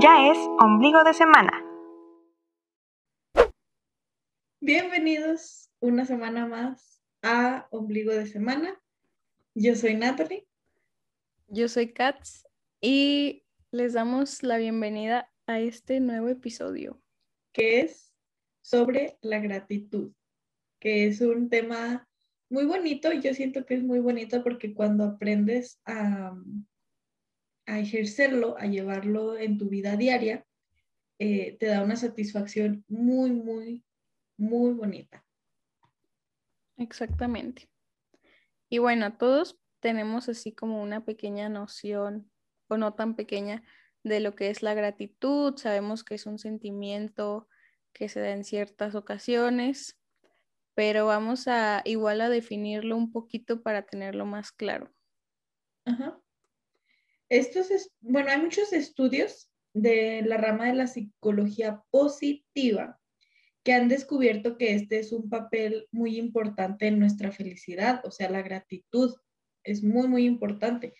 Ya es ombligo de semana. Bienvenidos una semana más a Ombligo de Semana. Yo soy Natalie. Yo soy Katz y les damos la bienvenida a este nuevo episodio. Que es sobre la gratitud, que es un tema muy bonito. Yo siento que es muy bonito porque cuando aprendes a, a ejercerlo, a llevarlo en tu vida diaria, eh, te da una satisfacción muy, muy, muy bonita. Exactamente. Y bueno, todos tenemos así como una pequeña noción, o no tan pequeña, de lo que es la gratitud. Sabemos que es un sentimiento que se da en ciertas ocasiones, pero vamos a igual a definirlo un poquito para tenerlo más claro. Ajá. Estos es, bueno, hay muchos estudios de la rama de la psicología positiva que han descubierto que este es un papel muy importante en nuestra felicidad, o sea, la gratitud es muy, muy importante.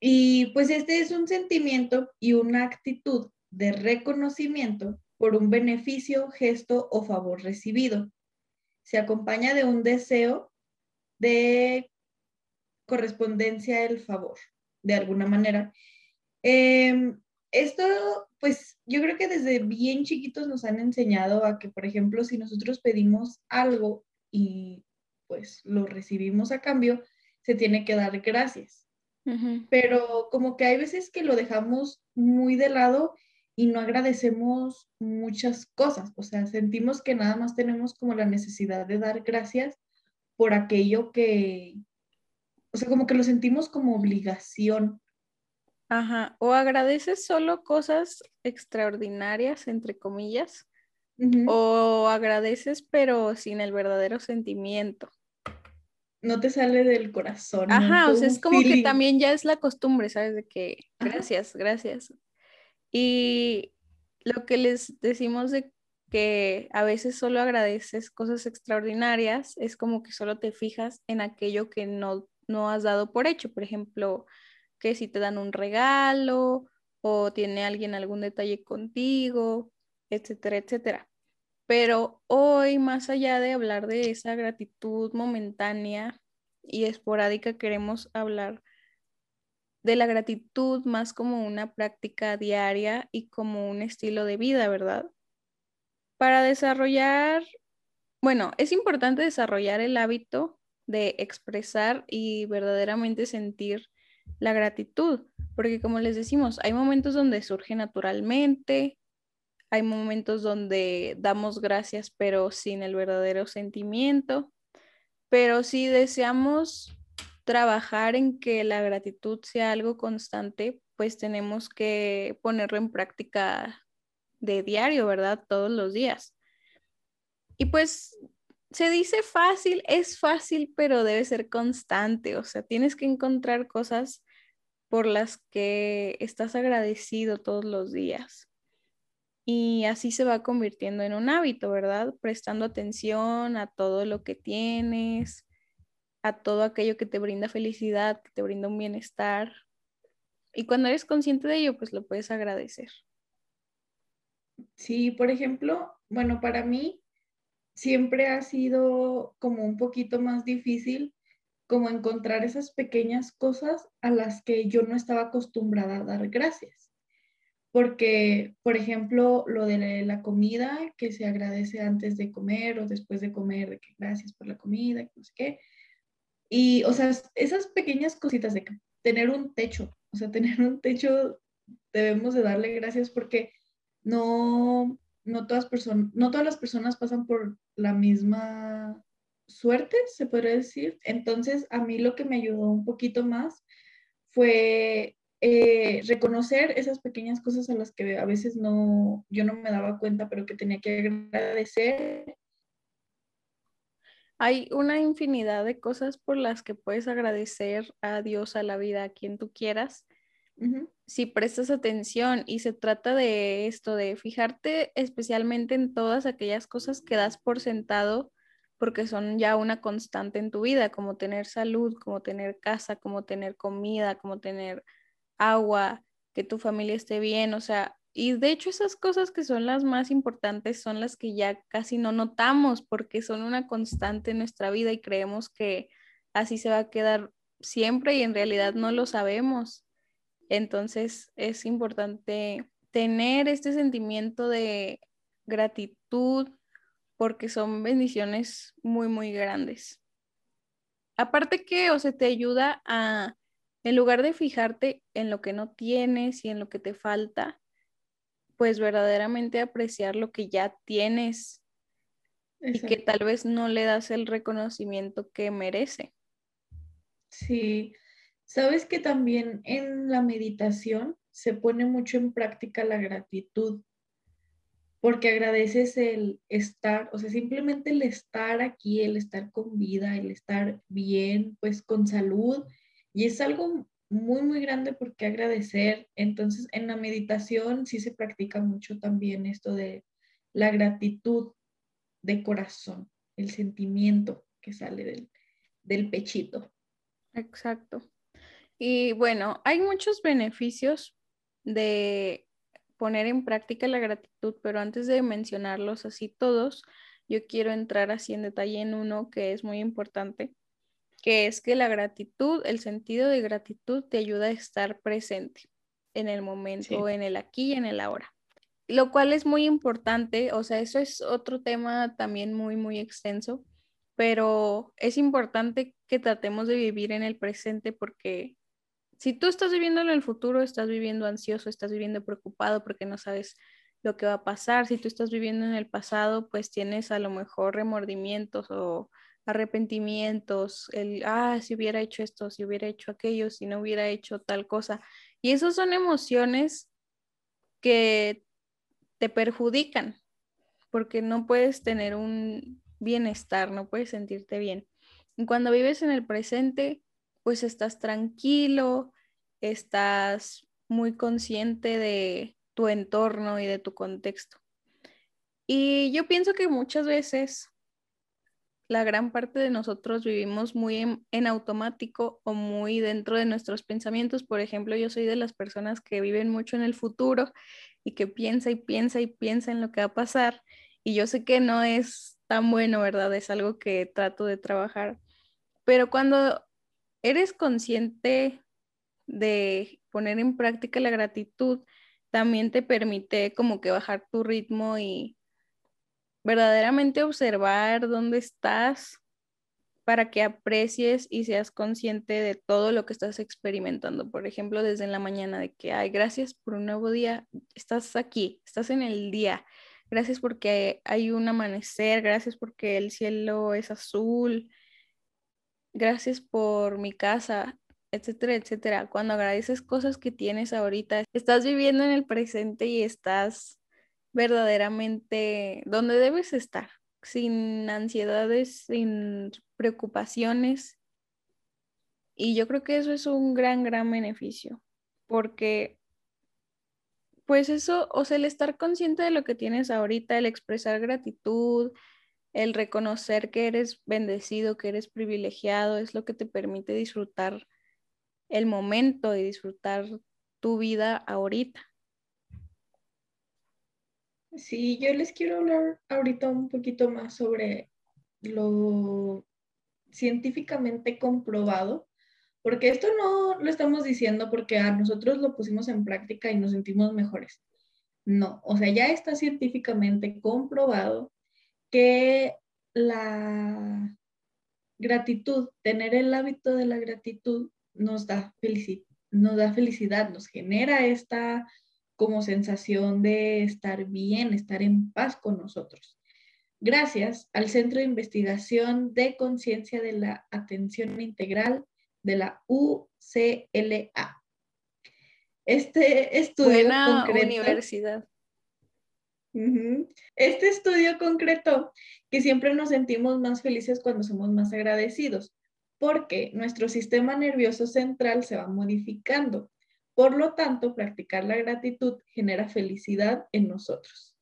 Y pues este es un sentimiento y una actitud de reconocimiento por un beneficio, gesto o favor recibido. Se acompaña de un deseo de correspondencia del favor de alguna manera. Em, esto, pues yo creo que desde bien chiquitos nos han enseñado a que, por ejemplo, si nosotros pedimos algo y pues lo recibimos a cambio, se tiene que dar gracias. Pero como que hay veces que lo dejamos muy de lado y no agradecemos muchas cosas. O sea, sentimos que nada más tenemos como la necesidad de dar gracias por aquello que, o sea, como que lo sentimos como obligación. Ajá, o agradeces solo cosas extraordinarias, entre comillas, o agradeces pero sin el verdadero sentimiento. No te sale del corazón. Ajá, o sea, es como que también ya es la costumbre, ¿sabes? De que gracias, gracias. Y lo que les decimos de que a veces solo agradeces cosas extraordinarias, es como que solo te fijas en aquello que no no has dado por hecho. Por ejemplo, que si te dan un regalo o tiene alguien algún detalle contigo, etcétera, etcétera. Pero hoy, más allá de hablar de esa gratitud momentánea y esporádica, queremos hablar de la gratitud más como una práctica diaria y como un estilo de vida, ¿verdad? Para desarrollar, bueno, es importante desarrollar el hábito de expresar y verdaderamente sentir la gratitud, porque como les decimos, hay momentos donde surge naturalmente, hay momentos donde damos gracias pero sin el verdadero sentimiento, pero si deseamos trabajar en que la gratitud sea algo constante, pues tenemos que ponerlo en práctica de diario, ¿verdad? Todos los días. Y pues se dice fácil, es fácil, pero debe ser constante. O sea, tienes que encontrar cosas por las que estás agradecido todos los días. Y así se va convirtiendo en un hábito, ¿verdad? Prestando atención a todo lo que tienes, a todo aquello que te brinda felicidad, que te brinda un bienestar. Y cuando eres consciente de ello, pues lo puedes agradecer. Sí, por ejemplo, bueno, para mí siempre ha sido como un poquito más difícil como encontrar esas pequeñas cosas a las que yo no estaba acostumbrada a dar gracias. Porque, por ejemplo, lo de la comida, que se agradece antes de comer o después de comer, de que gracias por la comida, que no sé qué. Y, o sea, esas pequeñas cositas de tener un techo, o sea, tener un techo, debemos de darle gracias porque no, no todas, no todas las personas pasan por la misma suerte, se podría decir. Entonces, a mí lo que me ayudó un poquito más fue eh, reconocer esas pequeñas cosas a las que a veces no, yo no me daba cuenta, pero que tenía que agradecer. Hay una infinidad de cosas por las que puedes agradecer a Dios, a la vida, a quien tú quieras si prestas atención y se trata de esto, de fijarte especialmente en todas aquellas cosas que das por sentado porque son ya una constante en tu vida, como tener salud, como tener casa, como tener comida, como tener agua, que tu familia esté bien, o sea, y de hecho esas cosas que son las más importantes son las que ya casi no notamos porque son una constante en nuestra vida y creemos que así se va a quedar siempre y en realidad no lo sabemos. Entonces es importante tener este sentimiento de gratitud porque son bendiciones muy, muy grandes. Aparte que, o sea, te ayuda a, en lugar de fijarte en lo que no tienes y en lo que te falta, pues verdaderamente apreciar lo que ya tienes y que tal vez no le das el reconocimiento que merece. Sí, sabes que también en la meditación se pone mucho en práctica la gratitud, porque agradeces el estar, o sea, simplemente el estar aquí, el estar con vida, el estar bien, pues con salud, y es algo muy, muy grande por qué agradecer. Entonces, en la meditación sí se practica mucho también esto de la gratitud de corazón, el sentimiento que sale del, del pechito. Exacto. Y bueno, hay muchos beneficios de poner en práctica la gratitud, pero antes de mencionarlos así todos, yo quiero entrar así en detalle en uno que es muy importante, que es que la gratitud, el sentido de gratitud te ayuda a estar presente en el momento, en el aquí y en el ahora. Lo cual es muy importante, o sea, eso es otro tema también muy, muy extenso, pero es importante que tratemos de vivir en el presente porque si tú estás viviendo en el futuro, estás viviendo ansioso, estás viviendo preocupado porque no sabes lo que va a pasar. Si tú estás viviendo en el pasado, pues tienes a lo mejor remordimientos o arrepentimientos, el, ah, si hubiera hecho esto, si hubiera hecho aquello, si no hubiera hecho tal cosa. Y esas son emociones que te perjudican, porque no puedes tener un bienestar, no puedes sentirte bien. Y cuando vives en el presente, pues estás tranquilo, estás muy consciente de tu entorno y de tu contexto. Y yo pienso que muchas veces la gran parte de nosotros vivimos muy en, automático o muy dentro de nuestros pensamientos. Por ejemplo, yo soy de las personas que viven mucho en el futuro y que piensa y piensa y piensa en lo que va a pasar. Y yo sé que no es tan bueno, ¿verdad? Es algo que trato de trabajar. Pero cuando eres consciente de poner en práctica la gratitud, también te permite como que bajar tu ritmo y verdaderamente observar dónde estás para que aprecies y seas consciente de todo lo que estás experimentando. Por ejemplo, desde la mañana de que, ay, gracias por un nuevo día, estás aquí, estás en el día. Gracias porque hay un amanecer, gracias porque el cielo es azul, gracias por mi casa, etcétera, etcétera. Cuando agradeces cosas que tienes ahorita, estás viviendo en el presente y estás verdaderamente donde debes estar, sin ansiedades, sin preocupaciones. Y yo creo que eso es un gran, gran beneficio, porque pues eso, o sea, el estar consciente de lo que tienes ahorita, el expresar gratitud, el reconocer que eres bendecido, que eres privilegiado, es lo que te permite disfrutar el momento y disfrutar tu vida ahorita. Sí, yo les quiero hablar ahorita un poquito más sobre lo científicamente comprobado, porque esto no lo estamos diciendo porque a nosotros lo pusimos en práctica y nos sentimos mejores. No, o sea, ya está científicamente comprobado que la gratitud, tener el hábito de la gratitud nos da, nos da felicidad, nos genera esta como sensación de estar bien, estar en paz con nosotros. Gracias al Centro de Investigación de Conciencia de la Atención Integral de la UCLA. Este estudio Buena universidad. Este estudio concreto que siempre nos sentimos más felices cuando somos más agradecidos, porque nuestro sistema nervioso central se va modificando por lo tanto, practicar la gratitud genera felicidad en nosotros.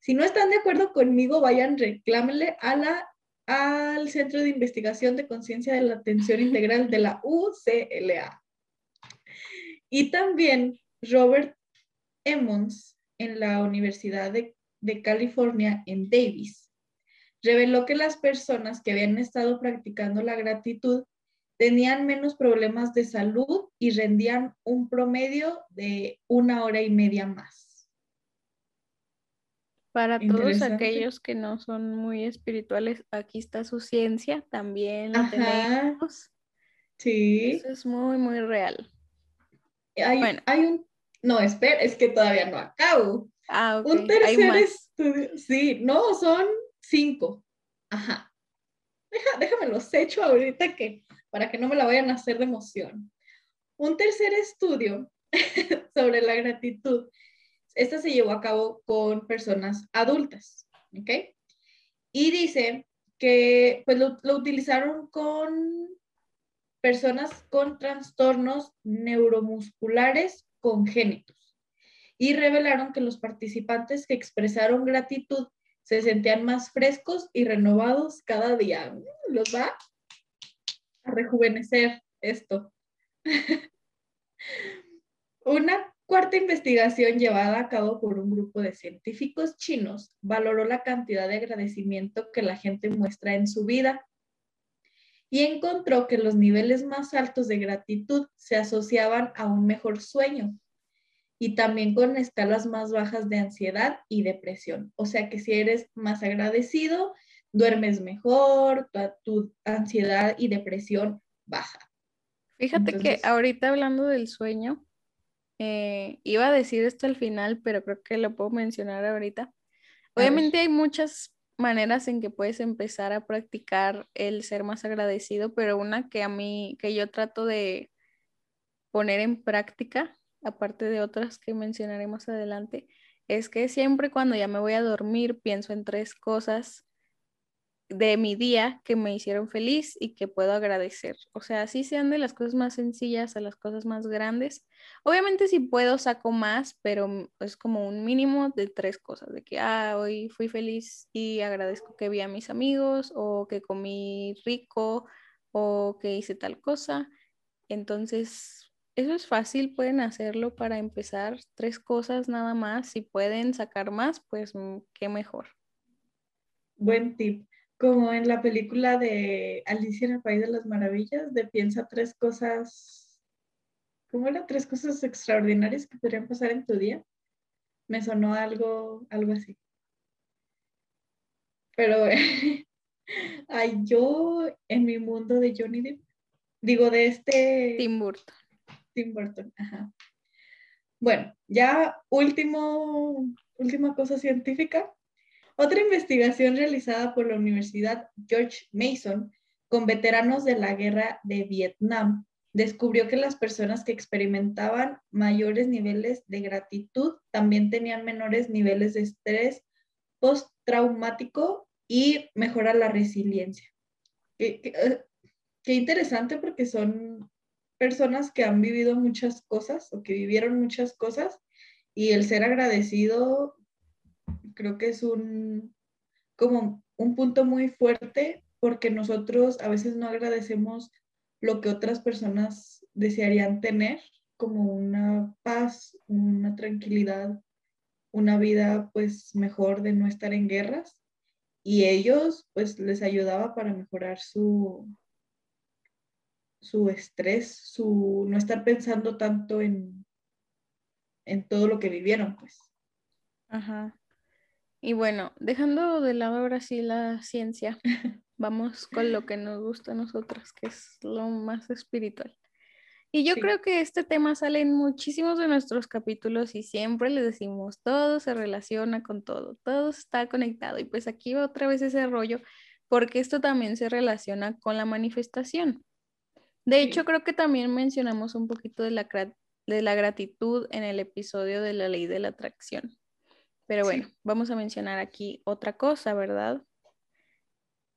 Si no están de acuerdo conmigo, vayan, reclámenle a al Centro de Investigación de Conciencia de la Atención Integral de la UCLA. Y también Robert Emmons en la Universidad de, de California en Davis reveló que las personas que habían estado practicando la gratitud tenían menos problemas de salud y rendían un promedio de una hora y media más. Para todos aquellos que no son muy espirituales, aquí está su ciencia, también tenemos. Sí. Eso es muy, muy real. Hay, bueno. hay un... No, espera, es que todavía no acabo. Ah, ok. Un tercer estudio. Sí, no, son cinco. Ajá. déjame los hecho ahorita que para que no me la vayan a hacer de emoción. Un tercer estudio sobre la gratitud, esta se llevó a cabo con personas adultas, ¿ok? Y dice que pues lo, lo utilizaron con personas con trastornos neuromusculares congénitos y revelaron que los participantes que expresaron gratitud se sentían más frescos y renovados cada día. ¿Los va? a rejuvenecer esto. Una cuarta investigación llevada a cabo por un grupo de científicos chinos valoró la cantidad de agradecimiento que la gente muestra en su vida y encontró que los niveles más altos de gratitud se asociaban a un mejor sueño y también con escalas más bajas de ansiedad y depresión. O sea que si eres más agradecido, duermes mejor, tu, ansiedad y depresión baja. Fíjate que ahorita hablando del sueño, eh, iba a decir esto al final, pero creo que lo puedo mencionar ahorita. Obviamente hay muchas maneras en que puedes empezar a practicar el ser más agradecido, pero una que a mí, que yo trato de poner en práctica, aparte de otras que mencionaré más adelante, es que siempre cuando ya me voy a dormir pienso en tres cosas de mi día que me hicieron feliz y que puedo agradecer. O sea, así sean de las cosas más sencillas a las cosas más grandes. Obviamente si puedo saco más, pero es como un mínimo de tres cosas, de que, ah, hoy fui feliz y agradezco que vi a mis amigos o que comí rico o que hice tal cosa. Entonces, eso es fácil, pueden hacerlo para empezar tres cosas nada más. Si pueden sacar más, pues mm, qué mejor. Buen tip como en la película de Alicia en el País de las Maravillas, de piensa tres cosas, ¿cómo eran tres cosas extraordinarias que podrían pasar en tu día? Me sonó algo, algo así. Pero ay, yo en mi mundo de Johnny Depp, digo de este... Tim Burton. Tim Burton, ajá. Bueno, ya último, última cosa científica. Otra investigación realizada por la Universidad George Mason con veteranos de la guerra de Vietnam descubrió que las personas que experimentaban mayores niveles de gratitud también tenían menores niveles de estrés postraumático y mejora la resiliencia. Qué, eh, qué, interesante porque son personas que han vivido muchas cosas o que vivieron muchas cosas y el ser agradecido creo que es un, como un punto muy fuerte porque nosotros a veces no agradecemos lo que otras personas desearían tener, como una paz, una tranquilidad, una vida pues mejor de no estar en guerras. Y ellos pues les ayudaba para mejorar su, su estrés, su no estar pensando tanto en, en todo lo que vivieron, pues. Ajá. Y bueno, dejando de lado ahora sí la ciencia, vamos con lo que nos gusta a nosotras, que es lo más espiritual. Y yo creo que este tema sale en muchísimos de nuestros capítulos y siempre le decimos, todo se relaciona con todo, todo está conectado. Y pues aquí va otra vez ese rollo, porque esto también se relaciona con la manifestación. De hecho, creo que también mencionamos un poquito de la, de la gratitud en el episodio de la ley de la atracción. Pero bueno, vamos a mencionar aquí otra cosa, ¿verdad?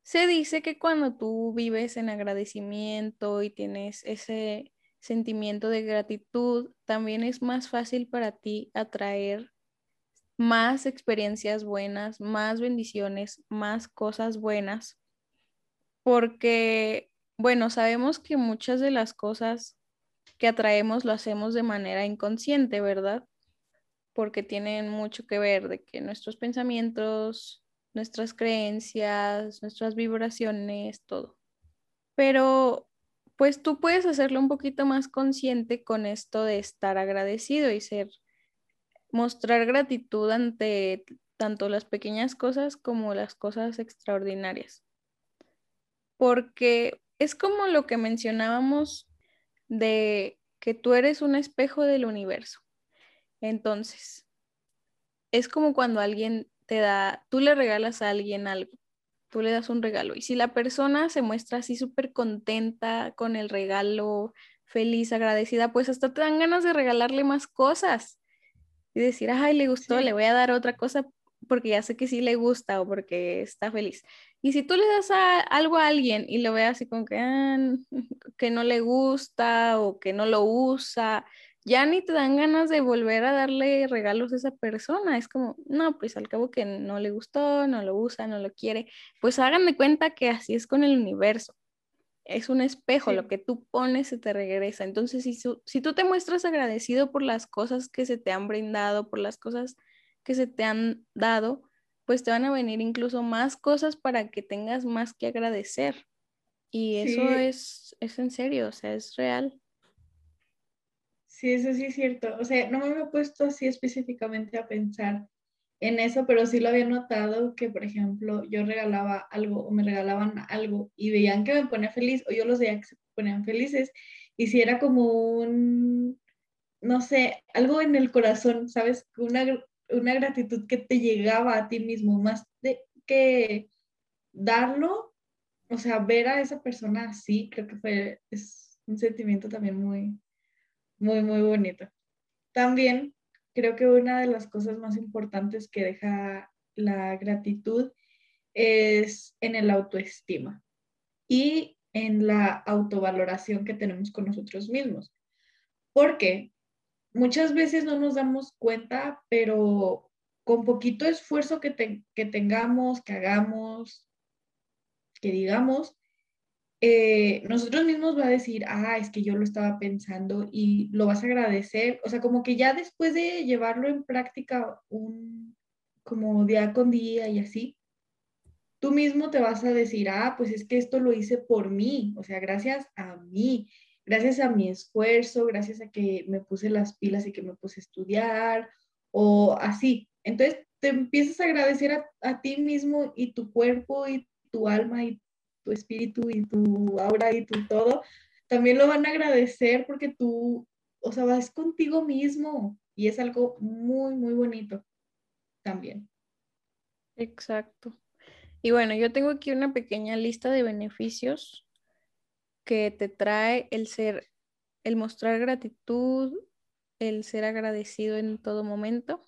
Se dice que cuando tú vives en agradecimiento y tienes ese sentimiento de gratitud, también es más fácil para ti atraer más experiencias buenas, más bendiciones, más cosas buenas, porque, bueno, sabemos que muchas de las cosas que atraemos lo hacemos de manera inconsciente, ¿verdad? Porque tienen mucho que ver de que nuestros pensamientos, nuestras creencias, nuestras vibraciones, todo. Pero pues tú puedes hacerlo un poquito más consciente con esto de estar agradecido y ser, mostrar gratitud ante tanto las pequeñas cosas como las cosas extraordinarias. Porque es como lo que mencionábamos de que tú eres un espejo del universo. Entonces, es como cuando alguien te da, tú le regalas a alguien algo, tú le das un regalo y si la persona se muestra así súper contenta con el regalo, feliz, agradecida, pues hasta te dan ganas de regalarle más cosas y decir, ay, le gustó, le voy a dar otra cosa porque ya sé que sí le gusta o porque está feliz. Y si tú le das algo a alguien y lo ve así como que, ah, que no le gusta o que no lo usa, ya ni te dan ganas de volver a darle regalos a esa persona. Es como, no, pues al cabo que no le gustó, no lo usa, no lo quiere. Pues hagan de cuenta que así es con el universo. Es un espejo, lo que tú pones se te regresa. Entonces, si, si tú te muestras agradecido por las cosas que se te han brindado, por las cosas que se te han dado, pues te van a venir incluso más cosas para que tengas más que agradecer. Y eso es, es en serio, o sea, es real. Sí, eso sí es cierto. O sea, no me he puesto así específicamente a pensar en eso, pero sí lo había notado que, por ejemplo, yo regalaba algo o me regalaban algo y veían que me ponía feliz o yo los veía que se ponían felices y si era como un, no sé, algo en el corazón, ¿sabes? Una, una gratitud que te llegaba a ti mismo, más de que darlo, o sea, ver a esa persona así, creo que fue, es un sentimiento también muy, muy, muy bonito. También creo que una de las cosas más importantes que deja la gratitud es en el autoestima y en la autovaloración que tenemos con nosotros mismos. Porque muchas veces no nos damos cuenta, pero con poquito esfuerzo que, tengamos, que hagamos, que digamos, eh, nosotros mismos va a decir, ah, es que yo lo estaba pensando y lo vas a agradecer. O sea, como que ya después de llevarlo en práctica un, como día con día y así, tú mismo te vas a decir, ah, pues es que esto lo hice por mí, o sea, gracias a mí gracias a mi esfuerzo, gracias a que me puse las pilas y que me puse a estudiar o así. Entonces te empiezas a agradecer a, ti mismo y tu cuerpo y tu alma y tu espíritu y tu aura y tu todo. También lo van a agradecer porque tú, o sea, vas contigo mismo y es algo muy, muy bonito también. Exacto. Y bueno, yo tengo aquí una pequeña lista de beneficios que te trae el ser, el mostrar gratitud, el ser agradecido en todo momento.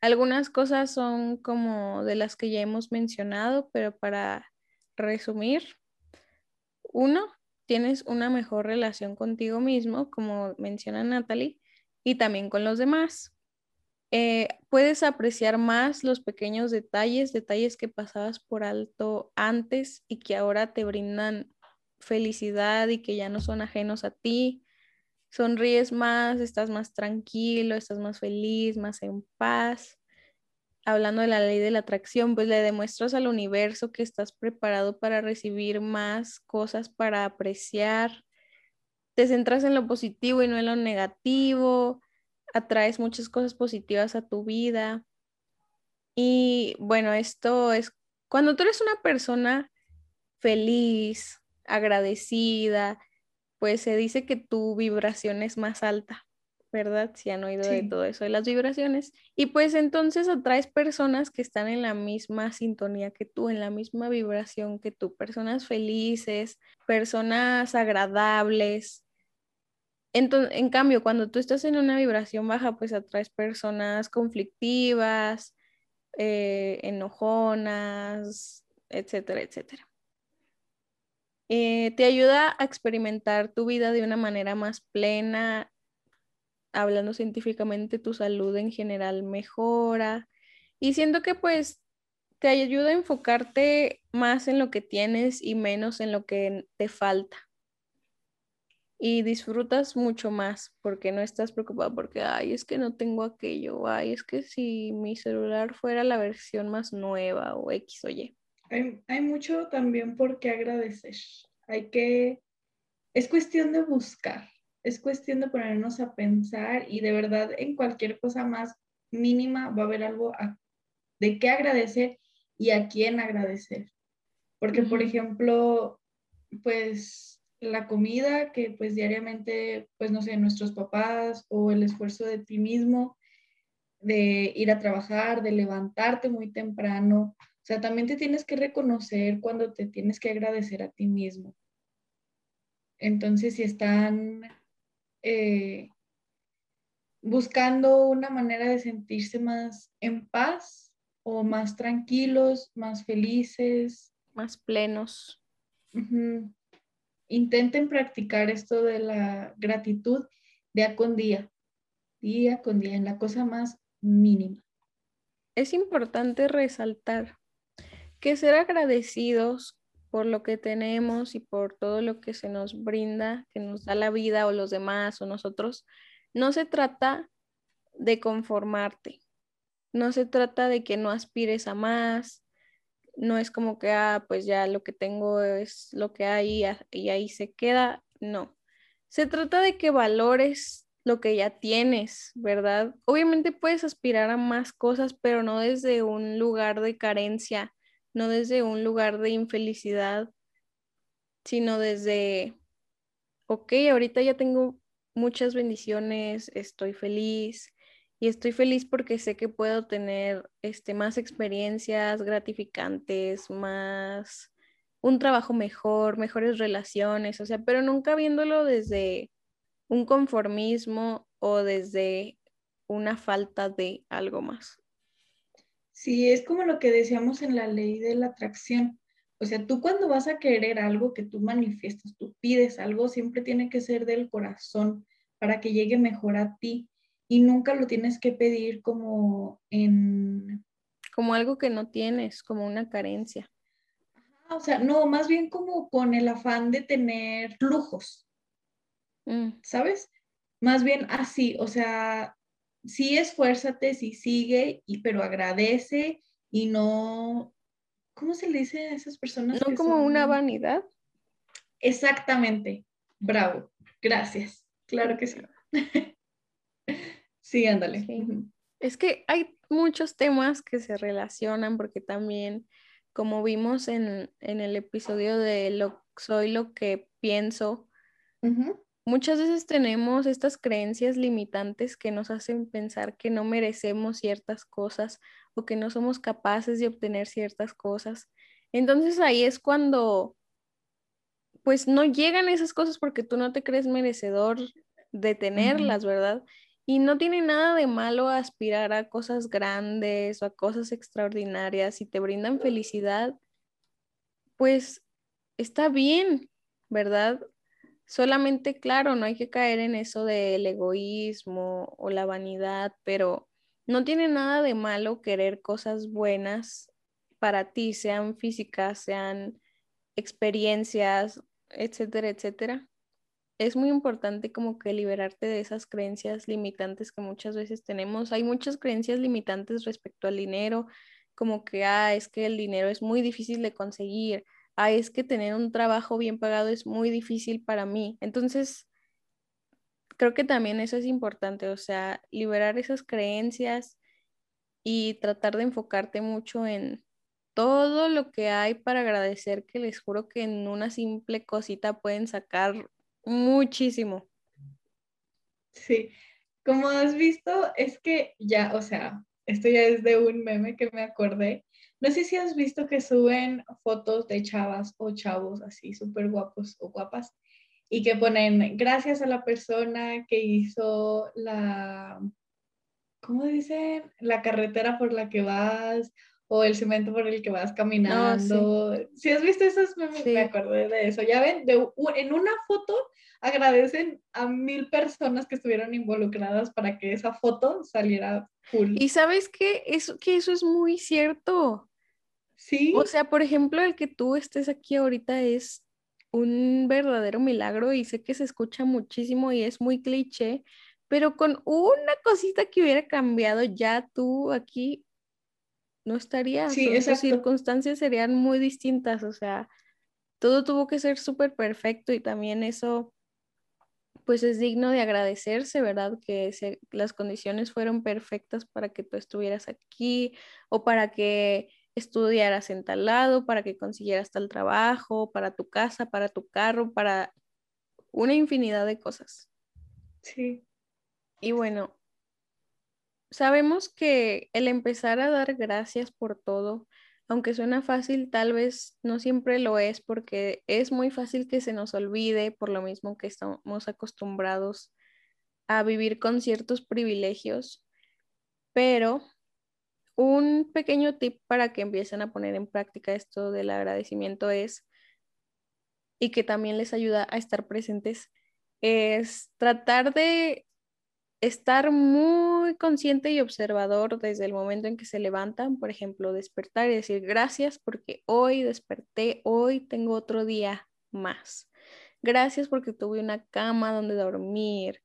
Algunas cosas son como de las que ya hemos mencionado, pero para resumir, uno, tienes una mejor relación contigo mismo, como menciona Natalie, y también con los demás. Eh, puedes apreciar más los pequeños detalles, detalles que pasabas por alto antes y que ahora te brindan felicidad y que ya no son ajenos a ti. Sonríes más, estás más tranquilo, estás más feliz, más en paz. Hablando de la ley de la atracción, pues le demuestras al universo que estás preparado para recibir más cosas para apreciar. Te centras en lo positivo y no en lo negativo. Atraes muchas cosas positivas a tu vida. Y bueno, esto es cuando tú eres una persona feliz, agradecida, pues se dice que tu vibración es más alta, ¿verdad? Si han oído de todo eso de las vibraciones. Y pues entonces atraes personas que están en la misma sintonía que tú, en la misma vibración que tú, personas felices, personas agradables. Entonces, en cambio, cuando tú estás en una vibración baja, pues atraes personas conflictivas, eh, enojonas, etcétera, etcétera. Eh, te ayuda a experimentar tu vida de una manera más plena, hablando científicamente, tu salud en general mejora y siento que pues te ayuda a enfocarte más en lo que tienes y menos en lo que te falta. y disfrutas mucho más porque no estás preocupado porque, ay, es que no tengo aquello, ay, es que si mi celular fuera la versión más nueva o X o Y. Hay, hay mucho también por qué agradecer. Hay que, es cuestión de buscar, es cuestión de ponernos a pensar y de verdad en cualquier cosa más mínima va a haber algo de qué agradecer y a quién agradecer. Porque, por ejemplo, pues la comida que pues diariamente, pues no sé, nuestros papás o el esfuerzo de ti mismo, de ir a trabajar, de levantarte muy temprano. O sea, también te tienes que reconocer cuando te tienes que agradecer a ti mismo. Entonces, si están eh, buscando una manera de sentirse más en paz o más tranquilos, más felices. Más plenos. Intenten practicar esto de la gratitud día con día, día con día, en la cosa más mínima. Es importante resaltar que ser agradecidos por lo que tenemos y por todo lo que se nos brinda, que nos da la vida o los demás o nosotros, no se trata de conformarte, no se trata de que no aspires a más, no es como que, ah, pues ya lo que tengo es lo que hay y ahí se queda, no. Se trata de que valores lo que ya tienes, ¿verdad? Obviamente puedes aspirar a más cosas, pero no desde un lugar de carencia, no desde un lugar de infelicidad, sino desde, ok, ahorita ya tengo muchas bendiciones, estoy feliz y estoy feliz porque sé que puedo tener este, más experiencias gratificantes, más un trabajo mejor, mejores relaciones, o sea, pero nunca viéndolo desde un conformismo o desde una falta de algo más. Sí, es como lo que decíamos en la ley de la atracción. O sea, tú cuando vas a querer algo que tú manifiestas, tú pides algo, siempre tiene que ser del corazón para que llegue mejor a ti y nunca lo tienes que pedir como en... Como algo que no tienes, como una carencia. o sea, no, más bien como con el afán de tener lujos, mm. ¿sabes? Más bien así, o sea, sí esfuérzate, sí sigue, y, pero agradece y no ¿cómo se le dice a esas personas? No como una vanidad. Exactamente. Bravo. Gracias. Claro que sí. sí, ándale. Es que hay muchos temas que se relacionan porque también, como vimos en, el episodio de lo soy lo que pienso, muchas veces tenemos estas creencias limitantes que nos hacen pensar que no merecemos ciertas cosas o que no somos capaces de obtener ciertas cosas. Entonces ahí es cuando pues no llegan esas cosas porque tú no te crees merecedor de tenerlas, ¿verdad? Y no tiene nada de malo aspirar a cosas grandes o a cosas extraordinarias. Si te brindan felicidad, pues está bien, ¿verdad? Solamente, claro, no hay que caer en eso del egoísmo o la vanidad, pero no tiene nada de malo querer cosas buenas para ti, sean físicas, sean experiencias, etcétera, etcétera. Es muy importante como que liberarte de esas creencias limitantes que muchas veces tenemos. Hay muchas creencias limitantes respecto al dinero, como que, ah, es que el dinero es muy difícil de conseguir, ah, es que tener un trabajo bien pagado es muy difícil para mí. Entonces, creo que también eso es importante, o sea, liberar esas creencias y tratar de enfocarte mucho en todo lo que hay para agradecer, que les juro que en una simple cosita pueden sacar muchísimo. Sí, como has visto, es que ya, o sea, esto ya es de un meme que me acordé. No sé si has visto que suben fotos de chavas o chavos así súper guapos o guapas y que ponen gracias a la persona que hizo la, ¿cómo dicen? La carretera por la que vas o el cemento por el que vas caminando. Si has visto esos me acordé de eso. Ya ven, de, en una foto agradecen a mil personas que estuvieron involucradas para que esa foto saliera full. Y sabes qué? Eso, que eso es muy cierto. Sí. O sea, por ejemplo, el que tú estés aquí ahorita es un verdadero milagro y sé que se escucha muchísimo y es muy cliché, pero con una cosita que hubiera cambiado ya tú aquí no estarías. Sí, Las circunstancias serían muy distintas, o sea, todo tuvo que ser súper perfecto y también eso pues es digno de agradecerse, ¿verdad? Que las condiciones fueron perfectas para que tú estuvieras aquí o para que estudiaras en tal lado, para que consiguieras tal trabajo, para tu casa, para tu carro, para una infinidad de cosas. Sí. Y bueno, sabemos que el empezar a dar gracias por todo, aunque suena fácil, tal vez no siempre lo es porque es muy fácil que se nos olvide por lo mismo que estamos acostumbrados a vivir con ciertos privilegios, pero un pequeño tip para que empiecen a poner en práctica esto del agradecimiento es, y que también les ayuda a estar presentes, es tratar de estar muy consciente y observador desde el momento en que se levantan, por ejemplo, despertar y decir gracias porque hoy desperté, hoy tengo otro día más. Gracias porque tuve una cama donde dormir.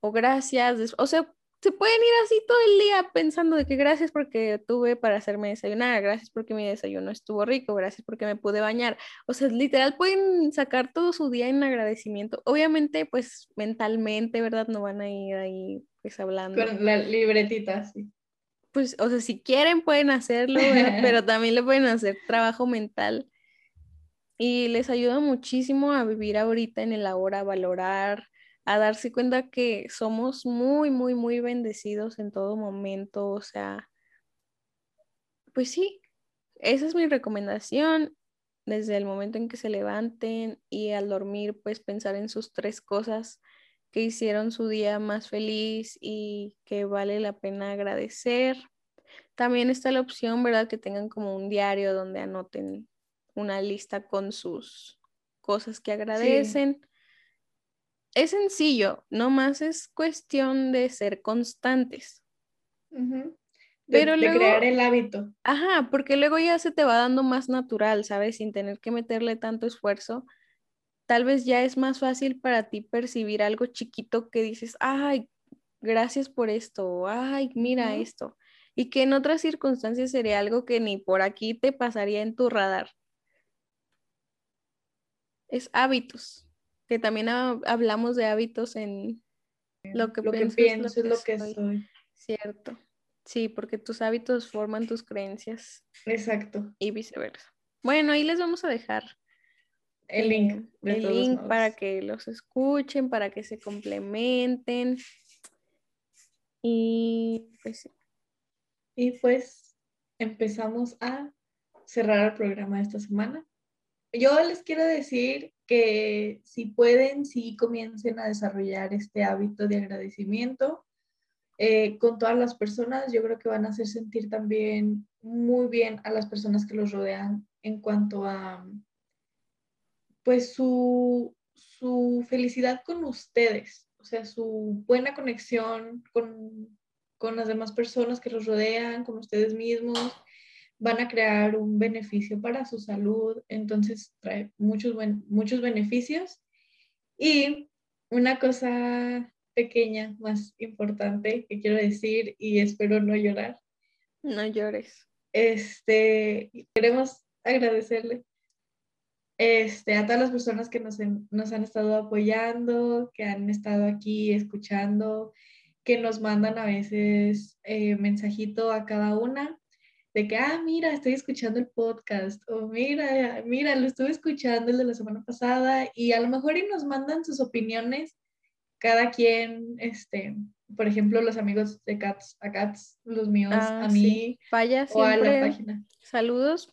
O gracias, o sea, se pueden ir así todo el día pensando de que gracias porque tuve para hacerme desayunar, gracias porque mi desayuno estuvo rico, gracias porque me pude bañar. O sea, literal pueden sacar todo su día en agradecimiento. Obviamente, pues mentalmente, ¿verdad? No van a ir ahí pues hablando. Con la libretita, sí. Pues, o sea, si quieren pueden hacerlo, pero también le pueden hacer trabajo mental. Y les ayuda muchísimo a vivir ahorita en el ahora, a valorar a darse cuenta que somos muy, muy, muy bendecidos en todo momento. O sea, pues sí, esa es mi recomendación desde el momento en que se levanten y al dormir, pues pensar en sus tres cosas que hicieron su día más feliz y que vale la pena agradecer. También está la opción, ¿verdad? Que tengan como un diario donde anoten una lista con sus cosas que agradecen es sencillo, nomás es cuestión de ser constantes. de, Pero de crear el hábito. Ajá, porque luego ya se te va dando más natural, ¿sabes? Sin tener que meterle tanto esfuerzo. Tal vez ya es más fácil para ti percibir algo chiquito que dices, ay, gracias por esto, ay, mira esto. Y que en otras circunstancias sería algo que ni por aquí te pasaría en tu radar. Es hábitos que también hablamos de hábitos en lo que, pienso, es lo que, soy. Cierto. Sí, porque tus hábitos forman tus creencias. Exacto. Y viceversa. Bueno, ahí les vamos a dejar el link. El link para que los escuchen, para que se complementen. Y pues Y pues empezamos a cerrar el programa de esta semana. Yo les quiero decir que si pueden, sí comiencen a desarrollar este hábito de agradecimiento eh, con todas las personas. Yo creo que van a hacer sentir también muy bien a las personas que los rodean en cuanto a, pues, su, su felicidad con ustedes, o sea, su buena conexión con, con las demás personas que los rodean, con ustedes mismos van a crear un beneficio para su salud, entonces trae muchos, muchos beneficios. Y una cosa pequeña, más importante que quiero decir y espero no llorar. No llores. Este, queremos agradecerle este, a todas las personas que nos, nos han estado apoyando, que han estado aquí escuchando, que nos mandan a veces eh, mensajito a cada una de que, ah, mira, estoy escuchando el podcast, o mira, mira, lo estuve escuchando el de la semana pasada, y a lo mejor y nos mandan sus opiniones, cada quien, este, por ejemplo, los amigos de Cats, a Cats, los míos, ah, a mí, o a la página. Saludos,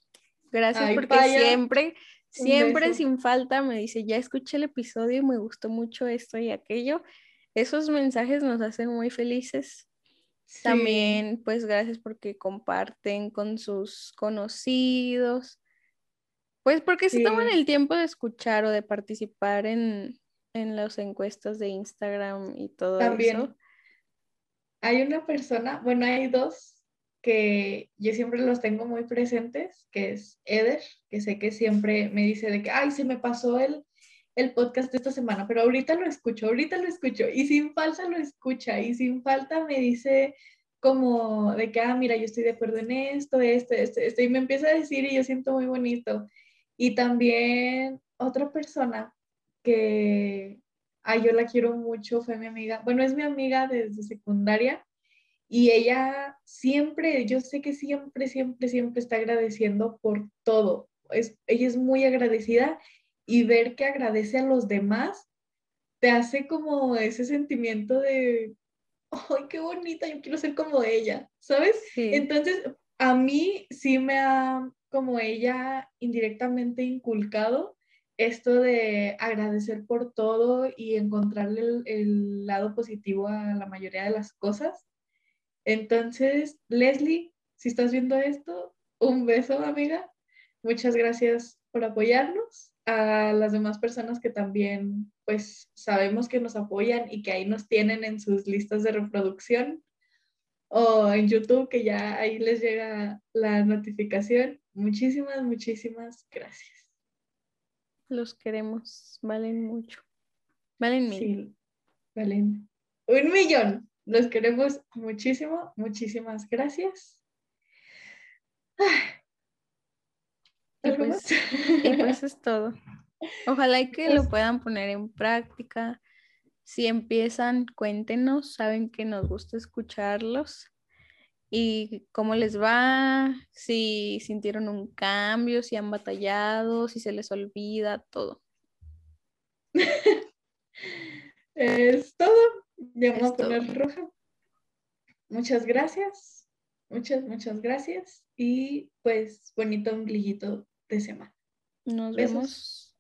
gracias porque siempre, siempre sin falta me dice, ya escuché el episodio y me gustó mucho esto y aquello. Esos mensajes nos hacen muy felices también, pues gracias porque comparten con sus conocidos. Pues porque se toman el tiempo de escuchar o de participar en, las encuestas de Instagram y todo También. eso. Hay una persona, bueno, hay dos que yo siempre los tengo muy presentes, que es Eder, que sé que siempre me dice de que, ay, se me pasó el, el podcast de esta semana, pero ahorita lo escucho, ahorita lo escucho y sin falta lo escucha y sin falta me dice como de que, ah, mira, yo estoy de acuerdo en esto, esto, esto, esto, y me empieza a decir y yo siento muy bonito. Y también otra persona que, ah, yo la quiero mucho, fue mi amiga, bueno, es mi amiga desde secundaria y ella siempre, yo sé que siempre, siempre, siempre está agradeciendo por todo. Es, ella es muy agradecida y ver que agradece a los demás te hace como ese sentimiento de, ¡ay, qué bonita! Yo quiero ser como ella, ¿sabes? Entonces, a mí sí me ha, como ella indirectamente inculcado esto de agradecer por todo y encontrarle el, lado positivo a la mayoría de las cosas. Entonces, Leslie, si estás viendo esto, un beso, amiga. Muchas gracias por apoyarnos. A las demás personas que también, pues, sabemos que nos apoyan y que ahí nos tienen en sus listas de reproducción o en YouTube, que ya ahí les llega la notificación. Muchísimas, muchísimas gracias. Los queremos, valen mucho. Valen mil. Sí, valen un millón. Los queremos muchísimo, muchísimas gracias. Y pues, y pues es todo. Ojalá y que lo puedan poner en práctica. Si empiezan, cuéntenos, saben que nos gusta escucharlos y cómo les va, si sintieron un cambio, si han batallado, si se les olvida, todo. es todo. Ya vamos a poner roja. Muchas gracias. Muchas, muchas gracias. Y pues bonito ombliguito de semana. Nos vemos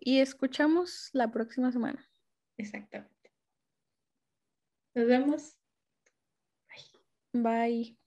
y escuchamos la próxima semana. Exactamente. Nos vemos. Bye.